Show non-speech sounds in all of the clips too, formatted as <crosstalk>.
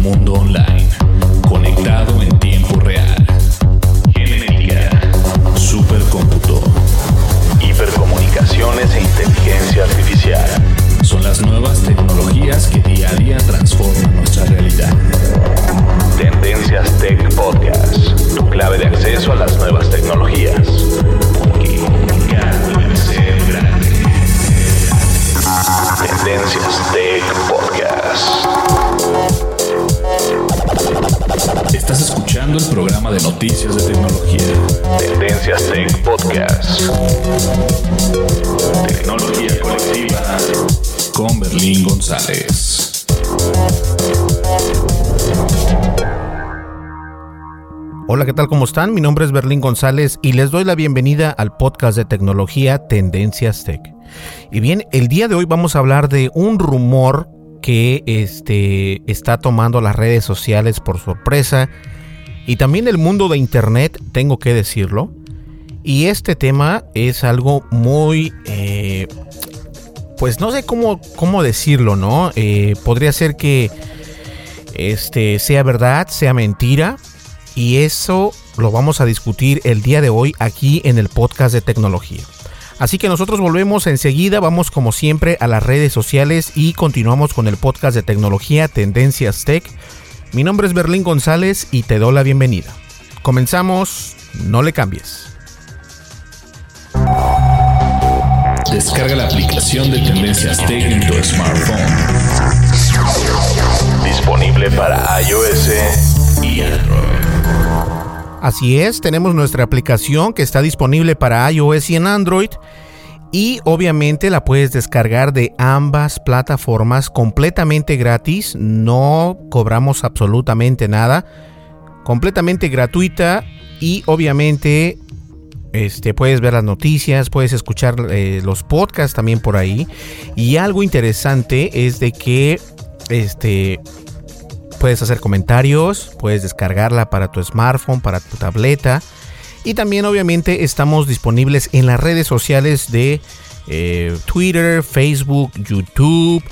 mundo online, conectado en tiempo real. Genética, supercómputo, hipercomunicaciones e inteligencia artificial son las nuevas tecnologías que día a día transforman nuestra realidad. Tendencias Tech Podcast, tu clave de acceso a las nuevas tecnologías. Estás escuchando el programa de noticias de tecnología. Tendencias Tech Podcast. Tecnología colectiva con Berlín González. Hola, ¿qué tal? ¿Cómo están? Mi nombre es Berlín González y les doy la bienvenida al podcast de tecnología Tendencias Tech. Y bien, el día de hoy vamos a hablar de un rumor que este, está tomando las redes sociales por sorpresa y también el mundo de Internet, tengo que decirlo. Y este tema es algo muy... eh, pues no sé cómo, cómo decirlo, ¿no? Eh, podría ser que este, sea verdad, sea mentira. Y eso lo vamos a discutir el día de hoy aquí en el podcast de tecnología. Así que nosotros volvemos enseguida, vamos como siempre a las redes sociales y continuamos con el podcast de tecnología Tendencias Tech. Mi nombre es Berlín González y te doy la bienvenida. Comenzamos, no le cambies. Descarga la aplicación de Tendencias Tech en tu smartphone. Disponible para iOS y Android. Así es, tenemos nuestra aplicación que está disponible para iOS y en Android. Y obviamente la puedes descargar de ambas plataformas completamente gratis. No cobramos absolutamente nada. Completamente gratuita. Y obviamente este, puedes ver las noticias, puedes escuchar eh, los podcasts también por ahí. Y algo interesante es de que este, puedes hacer comentarios, puedes descargarla para tu smartphone, para tu tableta. Y también obviamente estamos disponibles en las redes sociales de eh, Twitter, Facebook, YouTube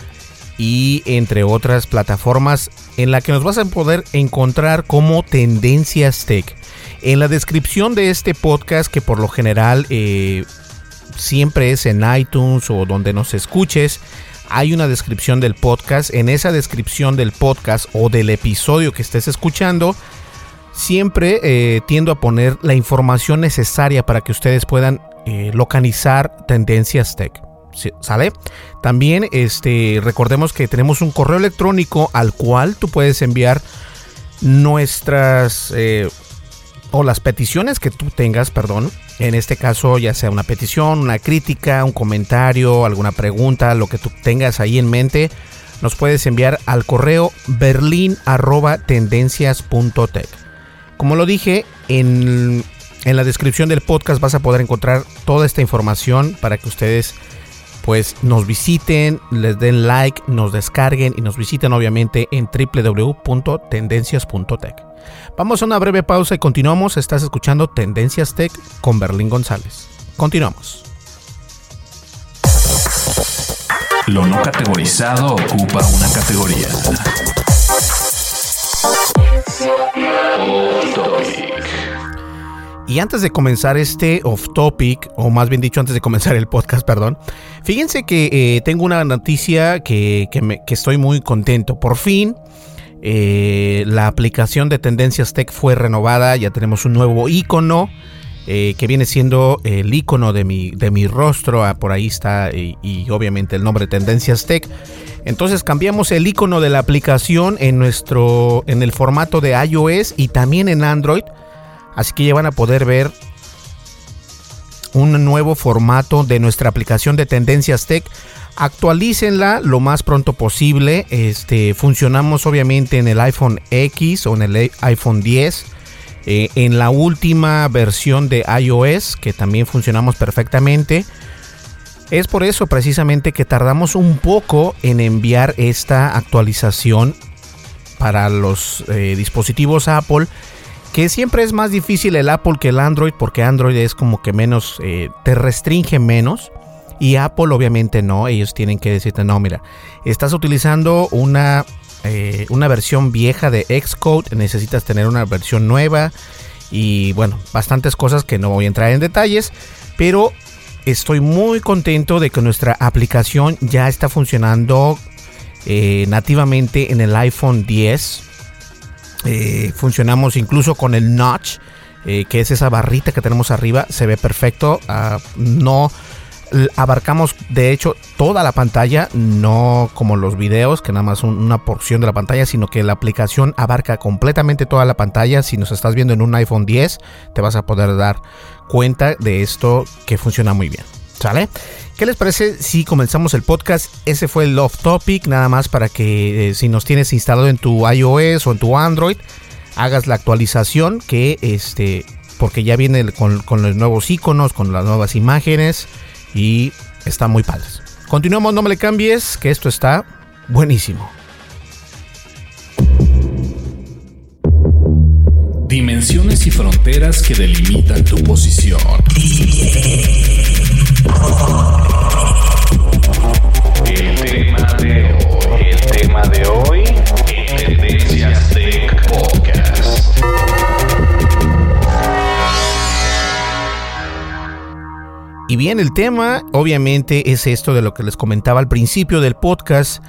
y entre otras plataformas en la que nos vas a poder encontrar como Tendencias Tech. En la descripción de este podcast, que por lo general eh, siempre es en iTunes o donde nos escuches, hay una descripción del podcast. En esa descripción del podcast o del episodio que estés escuchando, siempre eh, tiendo a poner la información necesaria para que ustedes puedan eh, localizar Tendencias Tech. ¿Sale? También este, recordemos que tenemos un correo electrónico al cual tú puedes enviar nuestras eh, o las peticiones que tú tengas, perdón. En este caso, ya sea una petición, una crítica, un comentario, alguna pregunta, lo que tú tengas ahí en mente, nos puedes enviar al correo berlin@tendencias.tech. Como lo dije, en, en la descripción del podcast vas a poder encontrar toda esta información para que ustedes pues nos visiten, les den like, nos descarguen y nos visiten obviamente en www.tendencias.tech. Vamos a una breve pausa y continuamos. Estás escuchando Tendencias Tech con Berlín González. Continuamos. Lo no categorizado ocupa una categoría. Y antes de comenzar este off topic, o más bien dicho, antes de comenzar el podcast, perdón, fíjense que eh, tengo una noticia que, estoy muy contento. Por fin, eh, la aplicación de Tendencias Tech fue renovada, ya tenemos un nuevo icono. Eh, que viene siendo el icono de mi, de mi rostro, ah, por ahí está, y, obviamente el nombre Tendencias Tech. Entonces cambiamos el icono de la aplicación en nuestro, en el formato de iOS y también en Android Así que ya van a poder ver un nuevo formato de nuestra aplicación de Tendencias Tech. Actualícenla lo más pronto posible. Este, funcionamos obviamente en el iPhone X o en el iPhone 10. Eh, en la última versión de iOS, que también funcionamos perfectamente. Es por eso precisamente que tardamos un poco en enviar esta actualización para los eh, dispositivos Apple que siempre es más difícil el Apple que el Android porque Android es como que menos, eh, te restringe menos y Apple obviamente no, ellos tienen que decirte, no, mira, estás utilizando una, eh, una versión vieja de Xcode, necesitas tener una versión nueva y bueno, bastantes cosas que no voy a entrar en detalles, pero estoy muy contento de que nuestra aplicación ya está funcionando eh, nativamente en el iPhone 10 eh, funcionamos incluso con el notch, que es esa barrita que tenemos arriba, se ve perfecto. Ah, no abarcamos de hecho toda la pantalla, no como los videos, que nada más una porción de la pantalla, sino que la aplicación abarca completamente toda la pantalla. Si nos estás viendo en un iPhone 10, te vas a poder dar cuenta de esto que funciona muy bien. ¿Sale? ¿Qué les parece si comenzamos el podcast? Ese fue el Love Topic, nada más para que eh, si nos tienes instalado en tu iOS o en tu Android, hagas la actualización que este, porque ya viene con, los nuevos iconos, con las nuevas imágenes y está muy padres. Continuamos, no me le cambies, que esto está buenísimo. Dimensiones y fronteras que delimitan tu posición. El tema bien, el tema obviamente es esto de lo que les comentaba al principio del podcast.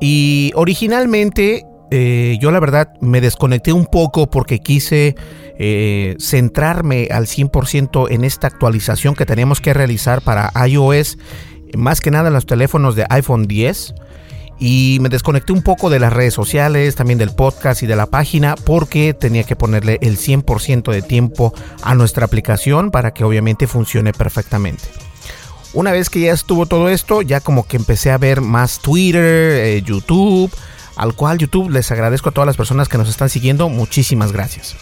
Y originalmente eh, yo la verdad me desconecté un poco porque quise eh, centrarme al 100% en esta actualización que teníamos que realizar para iOS, más que nada en los teléfonos de iPhone 10. Y me desconecté un poco de las redes sociales, también del podcast y de la página, porque tenía que ponerle el 100% de tiempo a nuestra aplicación para que obviamente funcione perfectamente. Una vez que ya estuvo todo esto, ya como que empecé a ver más Twitter, eh, YouTube, al cual YouTube les agradezco a todas las personas que nos están siguiendo, muchísimas gracias.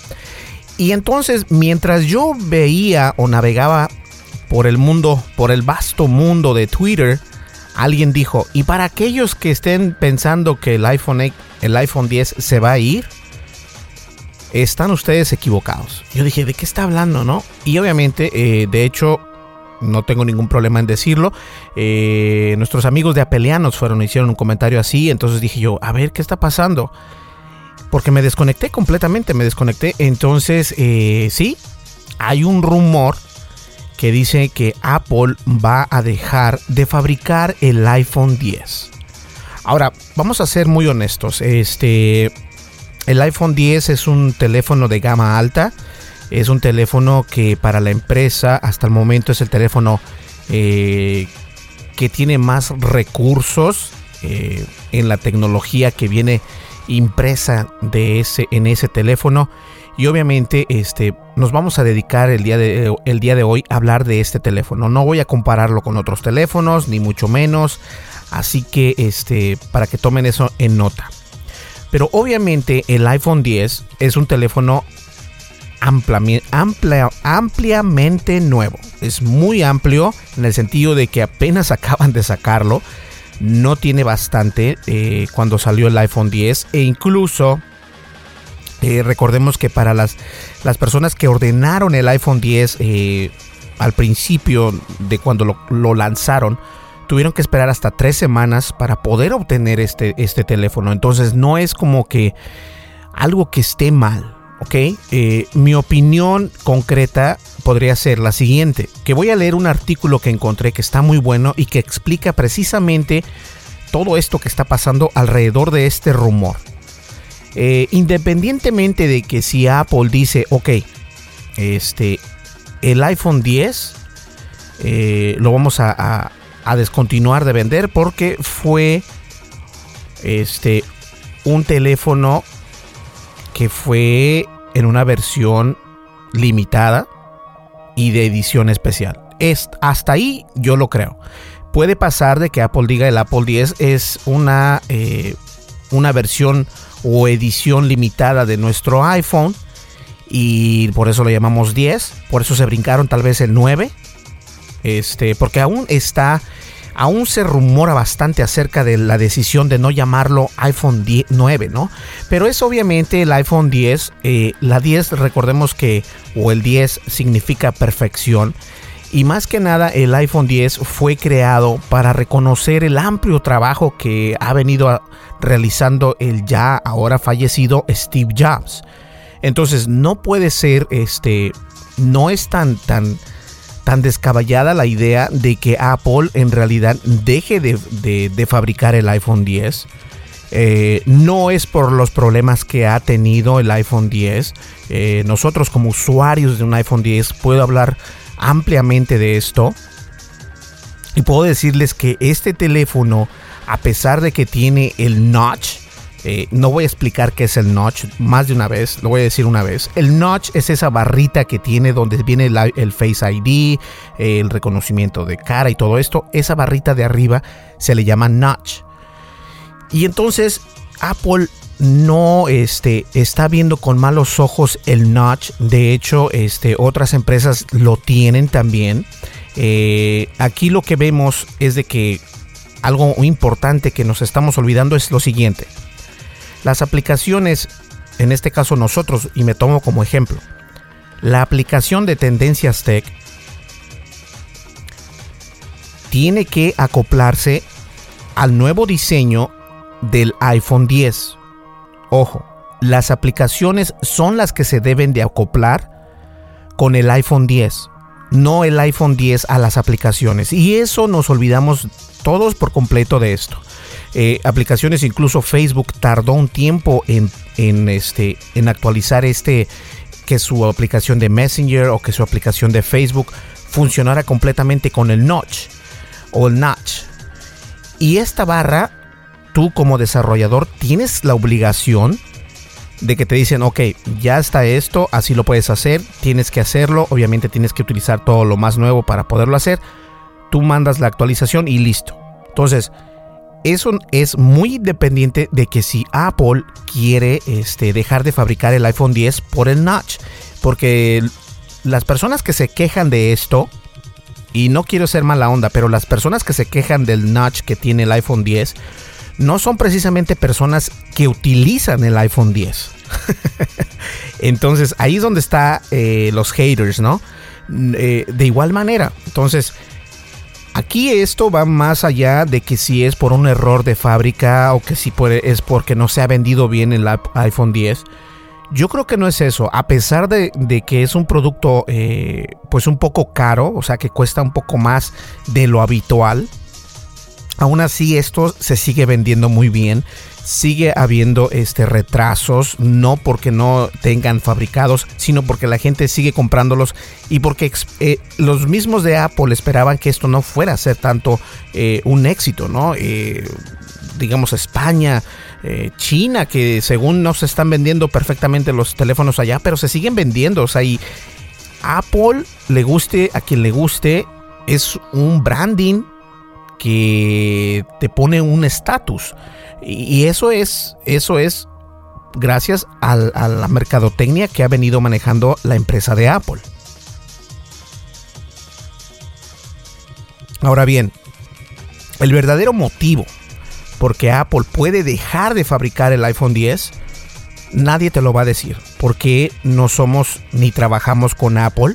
Y entonces, mientras yo veía o navegaba por el mundo, por el vasto mundo de Twitter, alguien dijo, y para aquellos que estén pensando que el iPhone, el iPhone 10 se va a ir, están ustedes equivocados. Yo dije, ¿de qué está hablando, no? Y obviamente, eh, de hecho, no tengo ningún problema en decirlo. Eh, nuestros amigos de Apelianos fueron, hicieron un comentario así, entonces dije yo, a ver, ¿qué está pasando? Porque me desconecté completamente, me desconecté. Entonces, eh, sí, hay un rumor que dice que Apple va a dejar de fabricar el iPhone 10. Ahora, vamos a ser muy honestos. Este, el iPhone 10 es un teléfono de gama alta es un teléfono que para la empresa hasta el momento es el teléfono eh, que tiene más recursos eh, en la tecnología que viene impresa de ese, en ese teléfono. Y obviamente este, nos vamos a dedicar el día, de, el día de hoy a hablar de este teléfono. No voy a compararlo con otros teléfonos, ni mucho menos. Así que este, para que tomen eso en nota. Pero obviamente el iPhone 10 es un teléfono ampliamente nuevo. Es muy amplio en el sentido de que apenas <laughs> acaban de sacarlo. No tiene bastante eh, cuando salió el iPhone 10 e incluso eh, recordemos que para las, las personas que ordenaron el iPhone 10 eh, al principio de cuando lo, lanzaron, tuvieron que esperar hasta tres semanas para poder obtener este, este teléfono. Entonces no es como que algo que esté mal, ¿ok? Eh, mi opinión concreta podría ser la siguiente, que voy a leer un artículo que encontré que está muy bueno y que explica precisamente todo esto que está pasando alrededor de este rumor. Eh, independientemente de que si Apple dice, ok, este, el iPhone 10 eh, lo vamos a, a, descontinuar de vender porque fue este un teléfono que fue en una versión limitada y de edición especial. Es, hasta ahí yo lo creo. Puede pasar de que Apple diga el Apple 10 es una, eh, una versión o edición limitada de nuestro iPhone y por eso lo llamamos 10. Por eso se brincaron tal vez el 9. Este, porque aún está aún se rumora bastante acerca de la decisión de no llamarlo iPhone 9, ¿no? Pero es obviamente el iPhone 10. Eh, la 10, recordemos que, o el 10 significa perfección. Y más que nada, el iPhone 10 fue creado para reconocer el amplio trabajo que ha venido realizando el ya ahora fallecido Steve Jobs. Entonces, no puede ser, este, no es tan, tan, tan descabellada la idea de que Apple en realidad deje de, fabricar el iPhone 10. Eh, no es por los problemas que ha tenido el iPhone 10. Eh, nosotros como usuarios de un iPhone 10 puedo hablar ampliamente de esto. Y puedo decirles que este teléfono, a pesar de que tiene el notch, eh, no voy a explicar qué es el notch más de una vez, lo voy a decir una vez. El notch es esa barrita que tiene donde viene el, Face ID, el reconocimiento de cara y todo esto. Esa barrita de arriba se le llama notch. Y entonces Apple no este, está viendo con malos ojos el notch. De hecho, este, otras empresas lo tienen también. Eh, aquí lo que vemos es de que algo importante que nos estamos olvidando es lo siguiente. Las aplicaciones, en este caso nosotros, y me tomo como ejemplo, la aplicación de Tendencias Tech tiene que acoplarse al nuevo diseño del iPhone 10. Ojo, las aplicaciones son las que se deben de acoplar con el iPhone 10, no el iPhone 10 a las aplicaciones. Y eso nos olvidamos todos por completo de esto. Eh, aplicaciones, incluso Facebook tardó un tiempo en, en, este, en actualizar este, que su aplicación de Messenger o que su aplicación de Facebook funcionara completamente con el notch o el notch. Y esta barra, tú como desarrollador tienes la obligación de que te dicen, ok, ya está esto, así lo puedes hacer, tienes que hacerlo, obviamente tienes que utilizar todo lo más nuevo para poderlo hacer, tú mandas la actualización y listo. Entonces, eso es muy dependiente de que si Apple quiere este, dejar de fabricar el iPhone 10 por el notch. Porque las personas que se quejan de esto, y no quiero ser mala onda, pero las personas que se quejan del notch que tiene el iPhone 10, no son precisamente personas que utilizan el iPhone 10. <laughs> Entonces ahí es donde están eh, los haters, ¿no? Eh, de igual manera. Entonces Aquí esto va más allá de que si es por un error de fábrica o que si es porque no se ha vendido bien el iPhone 10. Yo creo que no es eso, a pesar de, que es un producto eh, pues un poco caro, o sea que cuesta un poco más de lo habitual. Aún así esto se sigue vendiendo muy bien sigue habiendo este retrasos, no porque no tengan fabricados, sino porque la gente sigue comprándolos y porque eh, los mismos de Apple esperaban que esto no fuera a ser tanto eh, un éxito, ¿no? Eh, digamos España, China, que según no se están vendiendo perfectamente los teléfonos allá, pero se siguen vendiendo, o sea, y Apple, le guste a quien le guste, es un branding que te pone un estatus. Y eso es, eso es gracias a la mercadotecnia que ha venido manejando la empresa de Apple. Ahora bien, el verdadero motivo por qué Apple puede dejar de fabricar el iPhone 10, nadie te lo va a decir, porque no somos ni trabajamos con Apple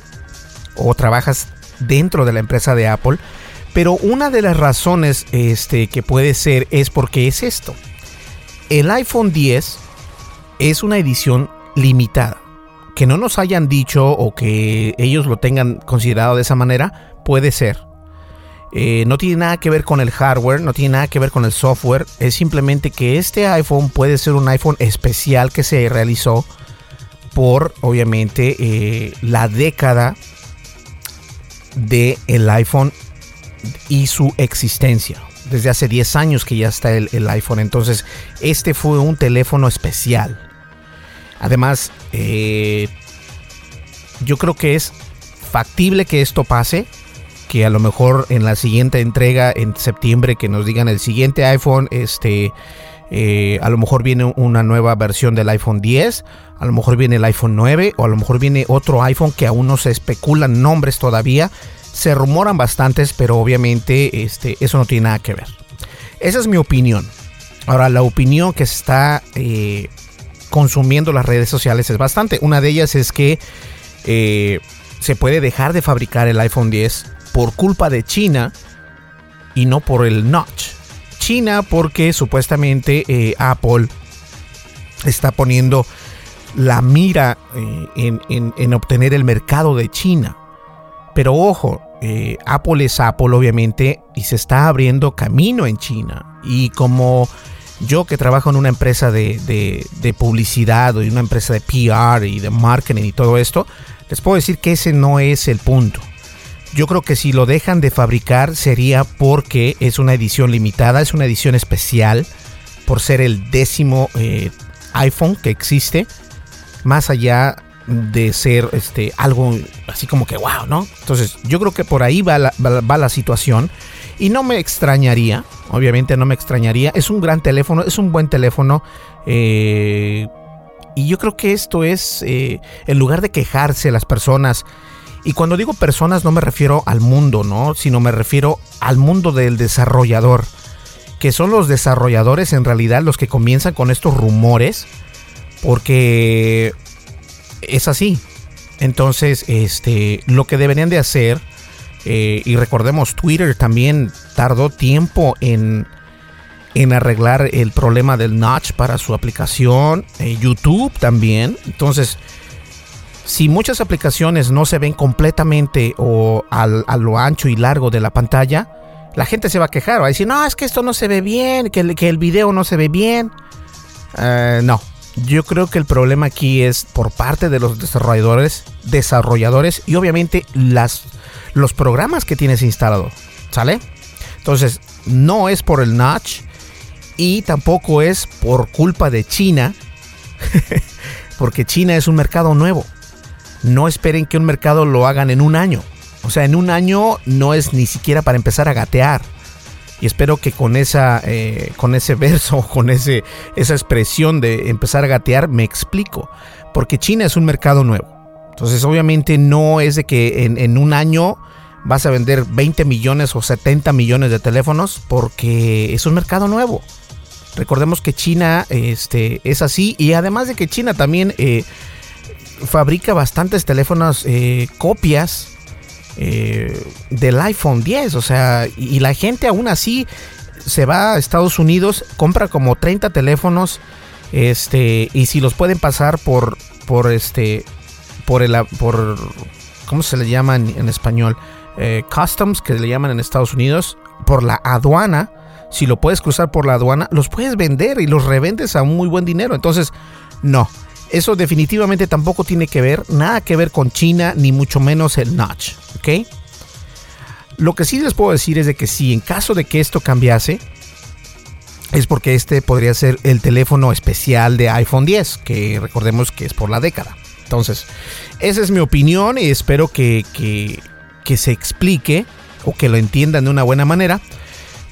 o trabajas dentro de la empresa de Apple, Pero una de las razones este, que puede ser es porque es esto. El iPhone 10 es una edición limitada. Que no nos hayan dicho o que ellos lo tengan considerado de esa manera, puede ser. Eh, no tiene nada que ver con el hardware, no tiene nada que ver con el software. Es simplemente que este iPhone puede ser un iPhone especial que se realizó por, obviamente, eh, la década del el iPhone y su existencia. Desde hace 10 años que ya está el, iPhone. Entonces, este fue un teléfono especial. Además, eh, yo creo que es factible que esto pase. Que a lo mejor en la siguiente entrega, en septiembre, que nos digan el siguiente iPhone, este, eh, a lo mejor viene una nueva versión del iPhone 10, a lo mejor viene el iPhone 9 o a lo mejor viene otro iPhone que aún no se especulan nombres todavía se rumoran bastantes, pero obviamente este, eso no tiene nada que ver. Esa es mi opinión. Ahora, la opinión que está eh, consumiendo las redes sociales es bastante. Una de ellas es que eh, se puede dejar de fabricar el iPhone 10 por culpa de China y no por el notch. China porque supuestamente eh, Apple está poniendo la mira en, en obtener el mercado de China. Pero ojo, eh, Apple es Apple obviamente y se está abriendo camino en China. Y como yo que trabajo en una empresa de, publicidad o en una empresa de PR y de marketing y todo esto, les puedo decir que ese no es el punto. Yo creo que si lo dejan de fabricar sería porque es una edición limitada, es una edición especial por ser el décimo eh, iPhone que existe. Más allá de ser este, algo así como que wow, ¿no? Entonces yo creo que por ahí va la, va, la situación y no me extrañaría, obviamente no me extrañaría, es un gran teléfono, es un buen teléfono eh, y yo creo que esto es, eh, en lugar de quejarse las personas, y cuando digo personas no me refiero al mundo, ¿no? Sino me refiero al mundo del desarrollador, que son los desarrolladores en realidad los que comienzan con estos rumores, porque es así. Entonces, este, lo que deberían de hacer, eh, y recordemos, Twitter también tardó tiempo en, en arreglar el problema del notch para su aplicación, eh, YouTube también. Entonces, si muchas aplicaciones no se ven completamente o al, a lo ancho y largo de la pantalla, la gente se va a quejar, va a decir, no, es que esto no se ve bien, que el, que el video no se ve bien. Eh, no, yo creo que el problema aquí es por parte de los desarrolladores, desarrolladores y obviamente las, los programas que tienes instalado. ¿Sale? Entonces, no es por el notch y tampoco es por culpa de China, <laughs> porque China es un mercado nuevo. No esperen que un mercado lo hagan en un año. O sea, en un año no es ni siquiera para empezar a gatear y espero que con esa eh, con ese verso <laughs> con ese esa expresión de empezar a gatear me explico. Porque China es un mercado nuevo. Entonces obviamente no es de que en, un año vas a vender 20 millones o 70 millones de teléfonos porque es un mercado nuevo. Recordemos que China este es así y además de que China también eh, fabrica bastantes teléfonos eh, copias eh, del iPhone 10. O sea, y, la gente aún así se va a Estados Unidos, compra como 30 teléfonos. Este, y si los pueden pasar por, por este, por el, por, ¿cómo se le llaman en español? Eh, customs, que le llaman en Estados Unidos, por la aduana. Si lo puedes cruzar por la aduana, los puedes vender y los revendes a un muy buen dinero. Entonces, no. Eso definitivamente tampoco tiene que ver, nada que ver con China, ni mucho menos el notch, ¿ok? Lo que sí les puedo decir es de que si en caso de que esto cambiase, es porque este podría ser el teléfono especial de iPhone 10, que recordemos que es por la década. Entonces, esa es mi opinión y espero que, que, que se explique o que lo entiendan de una buena manera.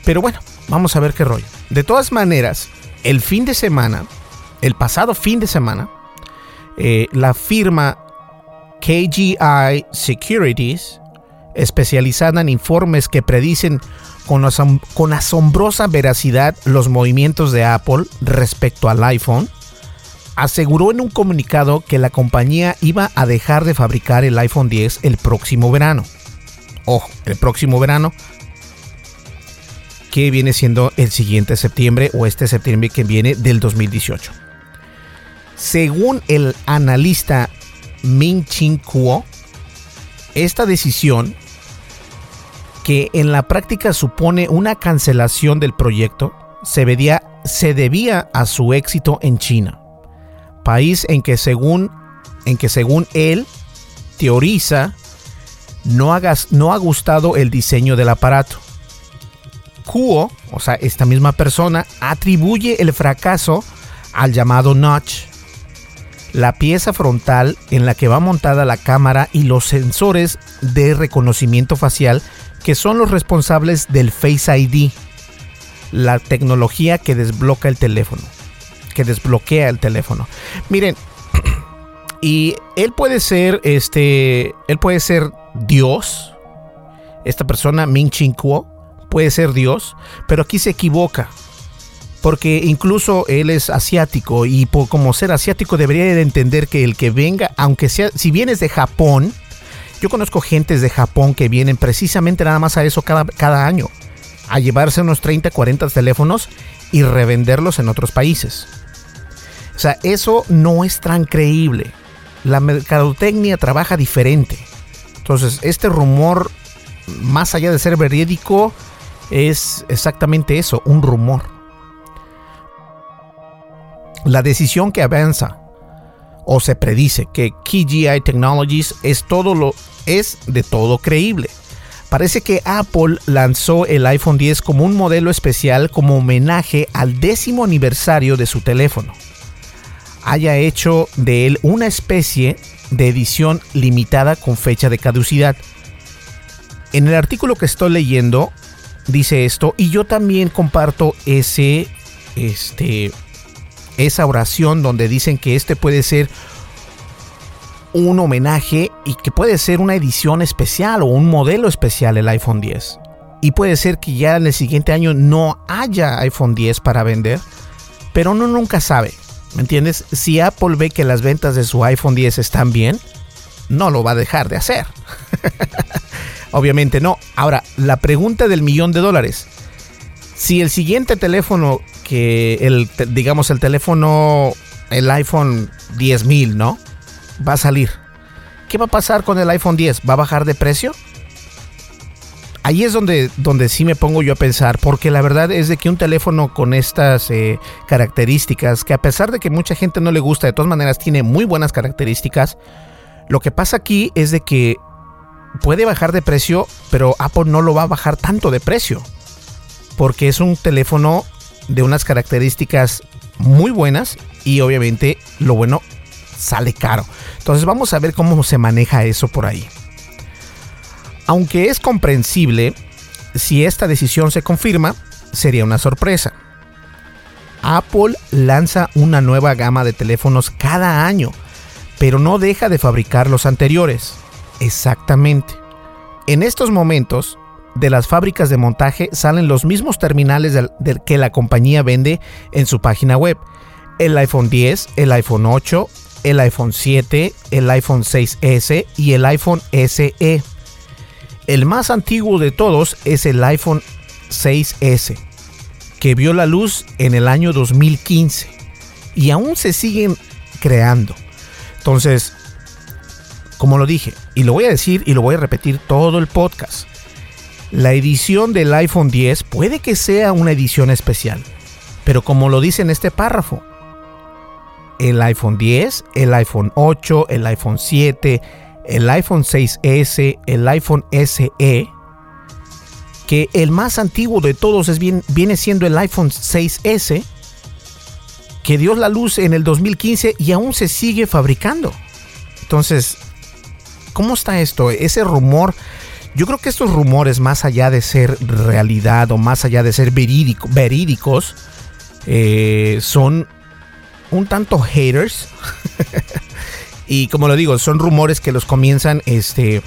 Pero bueno, vamos a ver qué rollo. De todas maneras, el fin de semana, el pasado fin de semana, eh, la firma KGI Securities, especializada en informes que predicen con, con asombrosa veracidad los movimientos de Apple respecto al iPhone, aseguró en un comunicado que la compañía iba a dejar de fabricar el iPhone 10 el próximo verano. Ojo, el próximo verano que viene siendo el siguiente septiembre o este septiembre que viene del 2018. Según el analista Ming Chin Kuo, esta decisión que en la práctica supone una cancelación del proyecto se, se debía a su éxito en China, país en que según, en que según él teoriza no, no ha gustado el diseño del aparato. Kuo, o sea, esta misma persona, atribuye el fracaso al llamado notch, la pieza frontal en la que va montada la cámara y los sensores de reconocimiento facial que son los responsables del Face ID, la tecnología que desbloquea el teléfono, que desbloquea el teléfono. Miren, <clears throat> y él puede ser este, él puede ser Dios. Esta persona Ming Chin Kuo puede ser Dios, pero aquí se equivoca. Porque incluso él es asiático y por, como ser asiático debería de entender que el que venga, aunque sea, si vienes de Japón, yo conozco gentes de Japón que vienen precisamente nada más a eso cada, cada año, a llevarse unos 30, 40 teléfonos y revenderlos en otros países. O sea, eso no es tan creíble. La mercadotecnia trabaja diferente. Entonces, este rumor, más allá de ser verídico, es exactamente eso, un rumor. La decisión que avanza o se predice que KGI Technologies es todo lo es de todo creíble. Parece que Apple lanzó el iPhone 10 como un modelo especial como homenaje al décimo aniversario de su teléfono. Haya hecho de él una especie de edición limitada con fecha de caducidad. En el artículo que estoy leyendo dice esto y yo también comparto ese este esa oración donde dicen que este puede ser un homenaje y que puede ser una edición especial o un modelo especial el iPhone 10. Y puede ser que ya en el siguiente año no haya iPhone 10 para vender, pero uno nunca sabe. ¿Me entiendes? Si Apple ve que las ventas de su iPhone 10 están bien, no lo va a dejar de hacer. <laughs> Obviamente no. Ahora, la pregunta del millón de dólares. Si el siguiente teléfono que el, digamos, el teléfono, el iPhone 10.000, ¿no? Va a salir. ¿Qué va a pasar con el iPhone 10? ¿Va a bajar de precio? Ahí es donde, donde sí me pongo yo a pensar, porque la verdad es de que un teléfono con estas eh, características, que a pesar de que mucha gente no le gusta, de todas maneras tiene muy buenas características, lo que pasa aquí es de que puede bajar de precio, pero Apple no lo va a bajar tanto de precio, porque es un teléfono de unas características muy buenas y obviamente lo bueno sale caro. Entonces vamos a ver cómo se maneja eso por ahí. Aunque es comprensible, si esta decisión se confirma, sería una sorpresa. Apple lanza una nueva gama de teléfonos cada año, pero no deja de fabricar los anteriores. Exactamente. En estos momentos, de las fábricas de montaje salen los mismos terminales del, que la compañía vende en su página web. El iPhone 10, el iPhone 8, el iPhone 7, el iPhone 6S y el iPhone SE. El más antiguo de todos es el iPhone 6S, que vio la luz en el año 2015 y aún se siguen creando. Entonces, como lo dije, y lo voy a decir y lo voy a repetir todo el podcast, la edición del iPhone 10 puede que sea una edición especial, pero como lo dice en este párrafo, el iPhone 10, el iPhone 8, el iPhone 7, el iPhone 6S, el iPhone SE, que el más antiguo de todos es bien, viene siendo el iPhone 6S, que dio la luz en el 2015 y aún se sigue fabricando. Entonces, ¿cómo está esto? Ese rumor yo creo que estos rumores, más allá de ser realidad o más allá de ser verídicos, eh, son un tanto haters. <laughs> y como lo digo, son rumores que los comienzan este,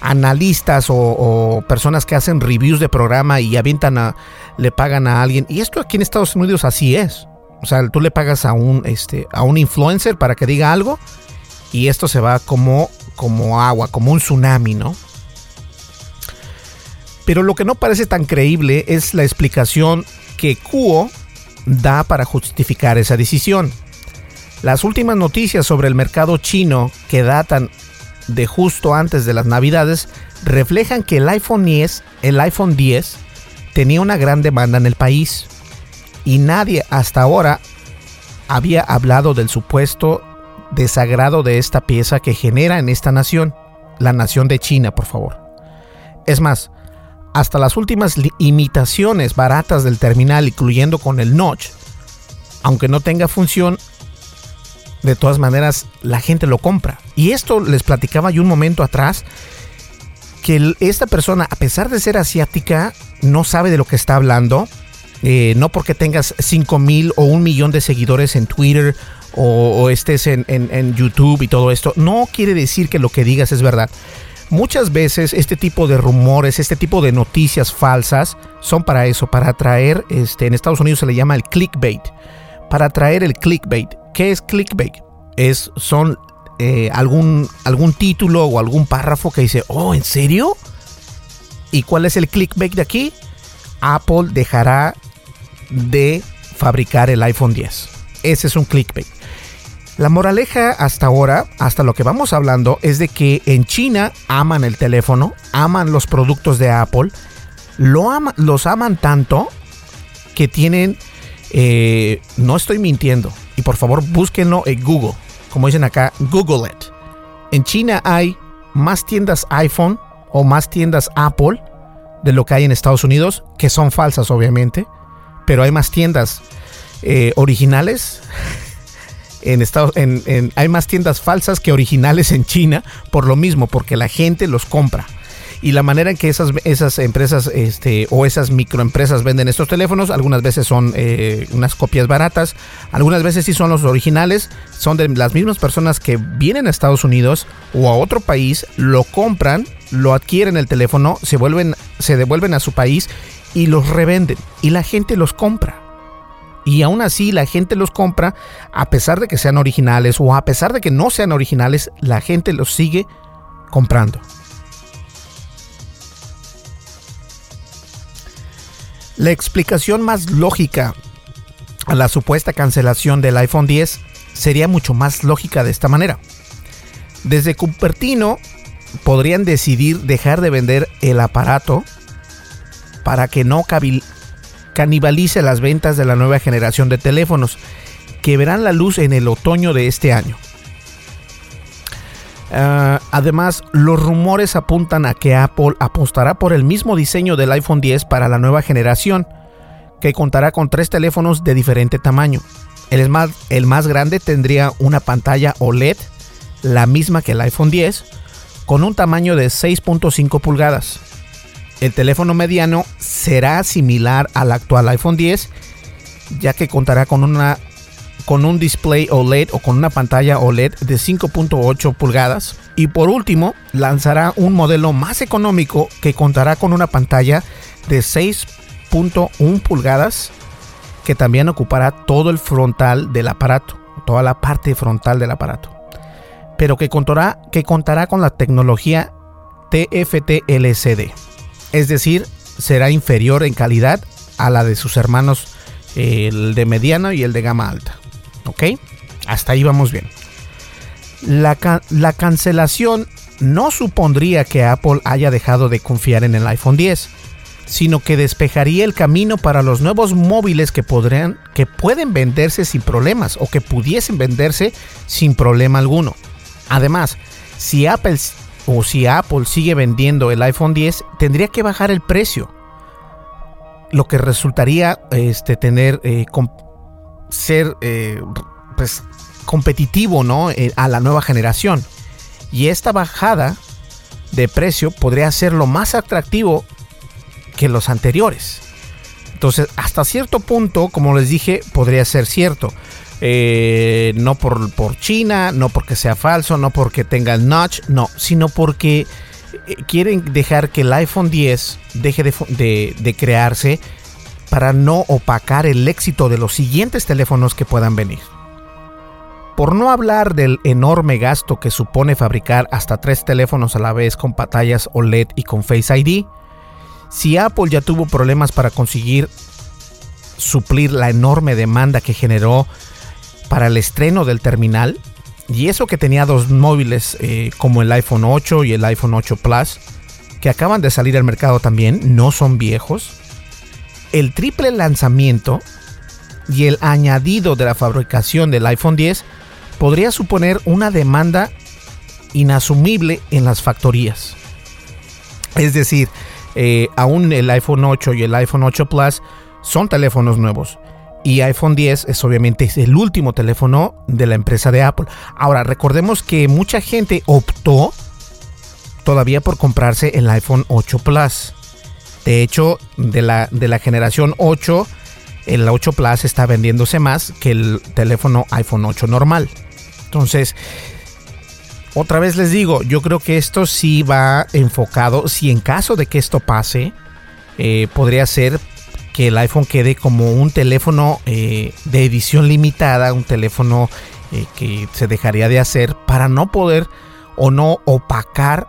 analistas o, personas que hacen reviews de programa y avientan a, le pagan a alguien. Y esto aquí en Estados Unidos así es. O sea, tú le pagas a un, este, a un influencer para que diga algo y esto se va como, como agua, como un tsunami, ¿no? Pero lo que no parece tan creíble es la explicación que Kuo da para justificar esa decisión. Las últimas noticias sobre el mercado chino que datan de justo antes de las navidades reflejan que el iPhone 10, el iPhone 10 tenía una gran demanda en el país y nadie hasta ahora había hablado del supuesto desagrado de esta pieza que genera en esta nación, la nación de China, por favor. Es más, hasta las últimas imitaciones baratas del terminal, incluyendo con el notch, aunque no tenga función, de todas maneras la gente lo compra. Y esto les platicaba yo un momento atrás, que esta persona, a pesar de ser asiática, no sabe de lo que está hablando. Eh, no porque tengas 5 mil o un millón de seguidores en Twitter o, estés en, en, YouTube y todo esto, no quiere decir que lo que digas es verdad. Muchas veces este tipo de rumores, este tipo de noticias falsas son para eso, para atraer, este, en Estados Unidos se le llama el clickbait, para atraer el clickbait. ¿Qué es clickbait? Es, son eh, algún, algún título o algún párrafo que dice, oh, ¿en serio? ¿Y cuál es el clickbait de aquí? Apple dejará de fabricar el iPhone 10. Ese es un clickbait. La moraleja hasta ahora, hasta lo que vamos hablando, es de que en China aman el teléfono, aman los productos de Apple, lo los aman tanto que tienen, eh, no estoy mintiendo, y por favor búsquenlo en Google, como dicen acá, Google it. En China hay más tiendas iPhone o más tiendas Apple de lo que hay en Estados Unidos, que son falsas obviamente, pero hay más tiendas eh, originales <laughs> en Estados, hay más tiendas falsas que originales en China por lo mismo, porque la gente los compra. Y la manera en que esas, esas empresas este, o esas microempresas venden estos teléfonos, algunas veces son eh, unas copias baratas, algunas veces sí son los originales, son de las mismas personas que vienen a Estados Unidos o a otro país, lo compran, lo adquieren el teléfono, se, vuelven, se devuelven a su país y los revenden. Y la gente los compra. Y aún así la gente los compra a pesar de que sean originales o a pesar de que no sean originales, la gente los sigue comprando. La explicación más lógica a la supuesta cancelación del iPhone 10 sería mucho más lógica de esta manera. Desde Cupertino podrían decidir dejar de vender el aparato para que no canibalice las ventas de la nueva generación de teléfonos que verán la luz en el otoño de este año. Ah, además, los rumores apuntan a que Apple apostará por el mismo diseño del iPhone 10 para la nueva generación, que contará con tres teléfonos de diferente tamaño. El más, el más grande tendría una pantalla OLED, la misma que el iPhone 10, con un tamaño de 6.5 pulgadas. El teléfono mediano será similar al actual iPhone 10, ya que contará con una con un display OLED o con una pantalla OLED de 5.8 pulgadas. Y por último, lanzará un modelo más económico que contará con una pantalla de 6.1 pulgadas que también ocupará todo el frontal del aparato, toda la parte frontal del aparato. Pero que contará, que contará con la tecnología TFT LCD es decir, será inferior en calidad a la de sus hermanos, el de mediana y el de gama alta. ¿Ok? Hasta ahí vamos bien. La, la, cancelación no supondría que Apple haya dejado de confiar en el iPhone 10, sino que despejaría el camino para los nuevos móviles que, podrían, que pueden venderse sin problemas o que pudiesen venderse sin problema alguno. Además, si Apple o si Apple sigue vendiendo el iPhone 10, tendría que bajar el precio. Lo que resultaría este, tener, eh, ser eh, pues, competitivo ¿no? Eh, a la nueva generación. Y esta bajada de precio podría ser lo más atractivo que los anteriores. Entonces, hasta cierto punto, como les dije, podría ser cierto. Eh, no por, por China, no porque sea falso, no porque tenga el notch, no, sino porque eh, quieren dejar que el iPhone 10 deje de, de, crearse para no opacar el éxito de los siguientes teléfonos que puedan venir. Por no hablar del enorme gasto que supone fabricar hasta tres teléfonos a la vez con pantallas OLED y con Face ID, Si Apple ya tuvo problemas para conseguir suplir la enorme demanda que generó para el estreno del terminal, y eso que tenía dos móviles eh, como el iPhone 8 y el iPhone 8 Plus, que acaban de salir al mercado también, no son viejos, el triple lanzamiento y el añadido de la fabricación del iPhone 10 podría suponer una demanda inasumible en las factorías. Es decir, eh, aún el iPhone 8 y el iPhone 8 Plus son teléfonos nuevos. Y iPhone 10 es obviamente el último teléfono de la empresa de Apple. Ahora, recordemos que mucha gente optó todavía por comprarse el iPhone 8 Plus. De hecho, de la, de la generación 8, el 8 Plus está vendiéndose más que el teléfono iPhone 8 normal. Entonces, otra vez les digo, yo creo que esto sí va enfocado, si en caso de que esto pase, eh, podría ser que el iPhone quede como un teléfono eh, de edición limitada, un teléfono eh, que se dejaría de hacer para no poder o no opacar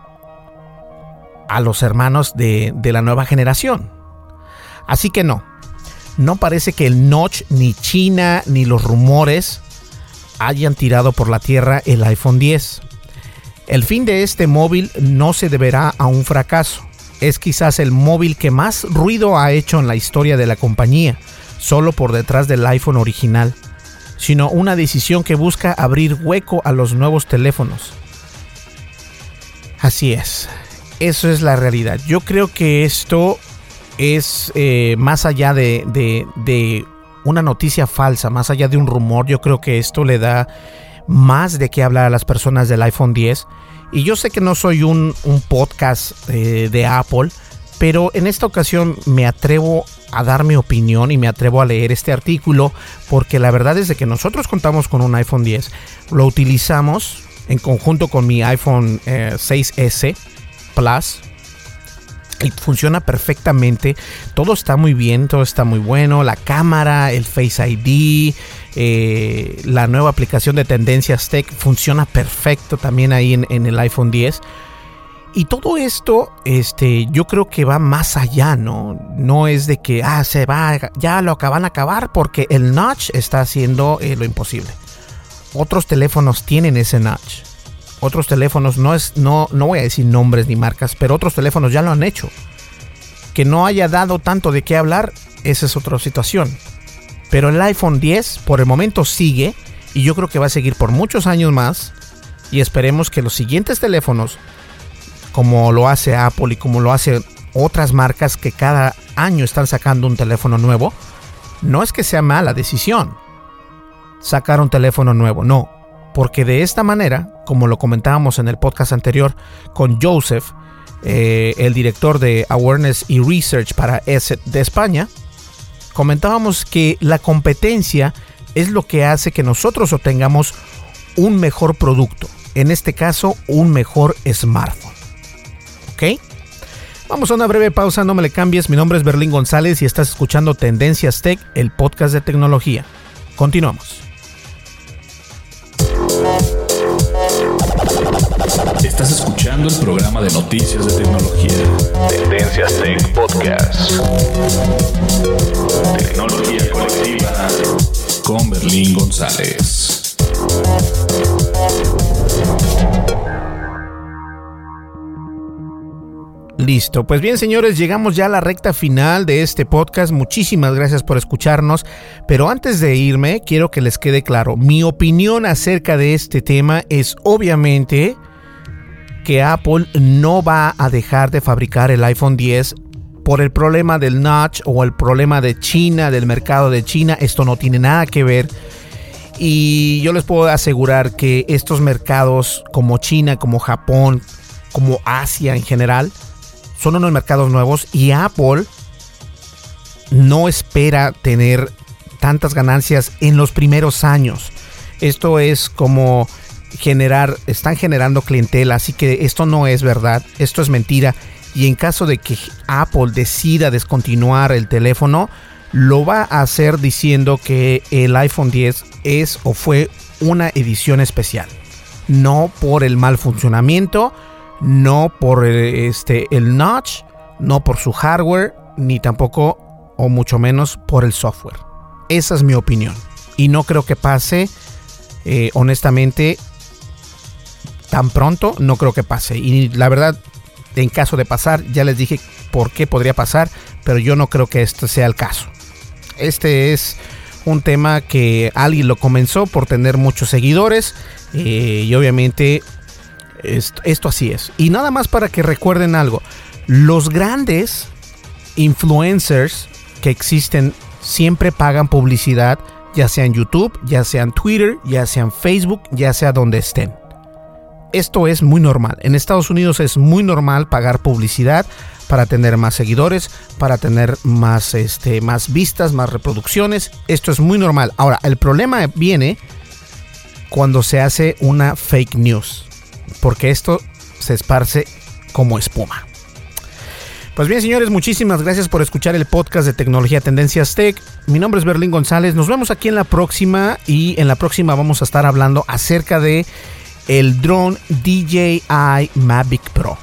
a los hermanos de, de la nueva generación. Así que no, no parece que el Notch, ni China, ni los rumores hayan tirado por la tierra el iPhone 10. El fin de este móvil no se deberá a un fracaso es quizás el móvil que más ruido ha hecho en la historia de la compañía, solo por detrás del iPhone original, sino una decisión que busca abrir hueco a los nuevos teléfonos. Así es, eso es la realidad. Yo creo que esto es eh, más allá de, de una noticia falsa, más allá de un rumor, yo creo que esto le da más de qué hablar a las personas del iPhone 10 y yo sé que no soy un, podcast eh, de Apple, pero en esta ocasión me atrevo a dar mi opinión y me atrevo a leer este artículo porque la verdad es de que nosotros contamos con un iPhone 10, lo utilizamos en conjunto con mi iPhone 6S eh, Plus y funciona perfectamente. Todo está muy bien, todo está muy bueno. La cámara, el Face ID, eh, la nueva aplicación de Tendencias Tech funciona perfecto también ahí en, el iPhone 10. Y todo esto, este, yo creo que va más allá, ¿no? No es de que, ah, se va, ya lo acaban a acabar porque el notch está haciendo eh, lo imposible. Otros teléfonos tienen ese notch otros teléfonos, no, es, no, no voy a decir nombres ni marcas, pero otros teléfonos ya lo han hecho. Que no haya dado tanto de qué hablar, esa es otra situación. Pero el iPhone 10 por el momento sigue y yo creo que va a seguir por muchos años más. Y esperemos que los siguientes teléfonos, como lo hace Apple y como lo hacen otras marcas que cada año están sacando un teléfono nuevo, no es que sea mala decisión sacar un teléfono nuevo, no, porque de esta manera, como lo comentábamos en el podcast anterior con Joseph, eh, el director de Awareness y Research para ESET de España, comentábamos que la competencia es lo que hace que nosotros obtengamos un mejor producto, en este caso un mejor smartphone. ¿Ok? Vamos a una breve pausa, no me le cambies, mi nombre es Berlín González y estás escuchando Tendencias Tech, el podcast de tecnología. Continuamos. Estás escuchando el programa de noticias de tecnología. Tendencias Tech Podcast. Tecnología colectiva con Berlín González. Listo, pues bien señores, llegamos ya a la recta final de este podcast. Muchísimas gracias por escucharnos. Pero antes de irme, quiero que les quede claro, mi opinión acerca de este tema es obviamente que Apple no va a dejar de fabricar el iPhone 10 por el problema del notch o el problema de China, del mercado de China. Esto no tiene nada que ver. Y yo les puedo asegurar que estos mercados como China, como Japón, como Asia en general, son unos mercados nuevos y Apple no espera tener tantas ganancias en los primeros años. Esto es como generar, están generando clientela, así que esto no es verdad, esto es mentira. Y en caso de que Apple decida descontinuar el teléfono, lo va a hacer diciendo que el iPhone 10 es o fue una edición especial. No por el mal funcionamiento, no por este, el notch no por su hardware, ni tampoco, o mucho menos, por el software. Esa es mi opinión. Y no creo que pase, eh, honestamente, tan pronto, no creo que pase. Y la verdad, en caso de pasar, ya les dije por qué podría pasar, pero yo no creo que esto sea el caso. Este es un tema que alguien lo comenzó por tener muchos seguidores eh, y obviamente esto, esto así es. Y nada más para que recuerden algo, los grandes influencers que existen siempre pagan publicidad, ya sea en YouTube, ya sea en Twitter, ya sea en Facebook, ya sea donde estén. Esto es muy normal. En Estados Unidos es muy normal pagar publicidad para tener más seguidores, para tener más, este, más vistas, más reproducciones. Esto es muy normal. Ahora, el problema viene cuando se hace una fake news, porque esto se esparce como espuma. Pues bien, señores, muchísimas gracias por escuchar el podcast de Tecnología Tendencias Tech. Mi nombre es Berlín González. Nos vemos aquí en la próxima y en la próxima vamos a estar hablando acerca de el drone DJI Mavic Pro.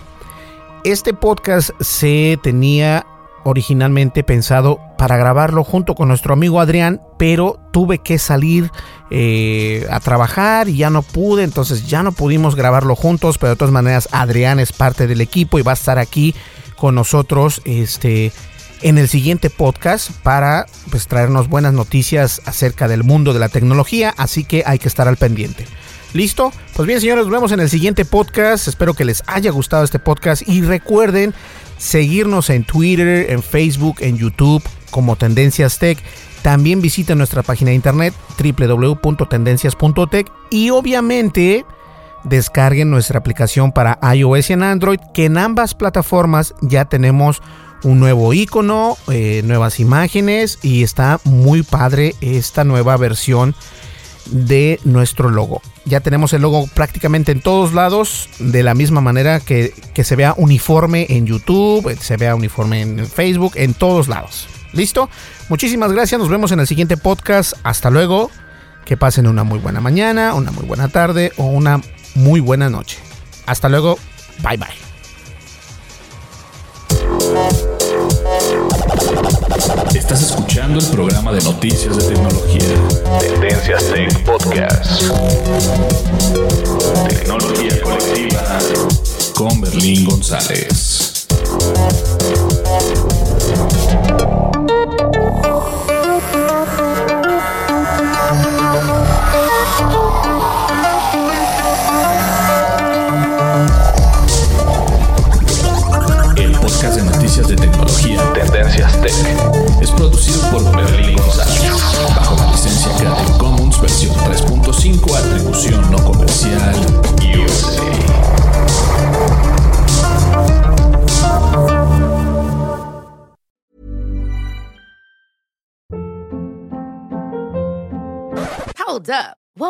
Este podcast se tenía originalmente pensado para grabarlo junto con nuestro amigo Adrián, pero tuve que salir eh, a trabajar y ya no pude, entonces ya no pudimos grabarlo juntos, pero de todas maneras Adrián es parte del equipo y va a estar aquí con nosotros este, en el siguiente podcast para pues, traernos buenas noticias acerca del mundo de la tecnología, así que hay que estar al pendiente. ¿Listo? Pues bien, señores, nos vemos en el siguiente podcast. Espero que les haya gustado este podcast y recuerden seguirnos en Twitter, en Facebook, en YouTube como Tendencias Tech. También visiten nuestra página de internet www.tendencias.tech y obviamente descarguen nuestra aplicación para iOS y en Android, que en ambas plataformas ya tenemos un nuevo icono, eh, nuevas imágenes y está muy padre esta nueva versión de nuestro logo. Ya tenemos el logo prácticamente en todos lados, de la misma manera que, que se vea uniforme en YouTube, se vea uniforme en Facebook, en todos lados. ¿Listo? Muchísimas gracias, nos vemos en el siguiente podcast. Hasta luego. Que pasen una muy buena mañana, una muy buena tarde o una muy buena noche. Hasta luego, bye bye. Estás escuchando el programa de noticias de tecnología. Tendencias Tech Podcast. Tecnología colectiva con Berlín González.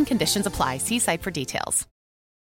and conditions apply. See site for details.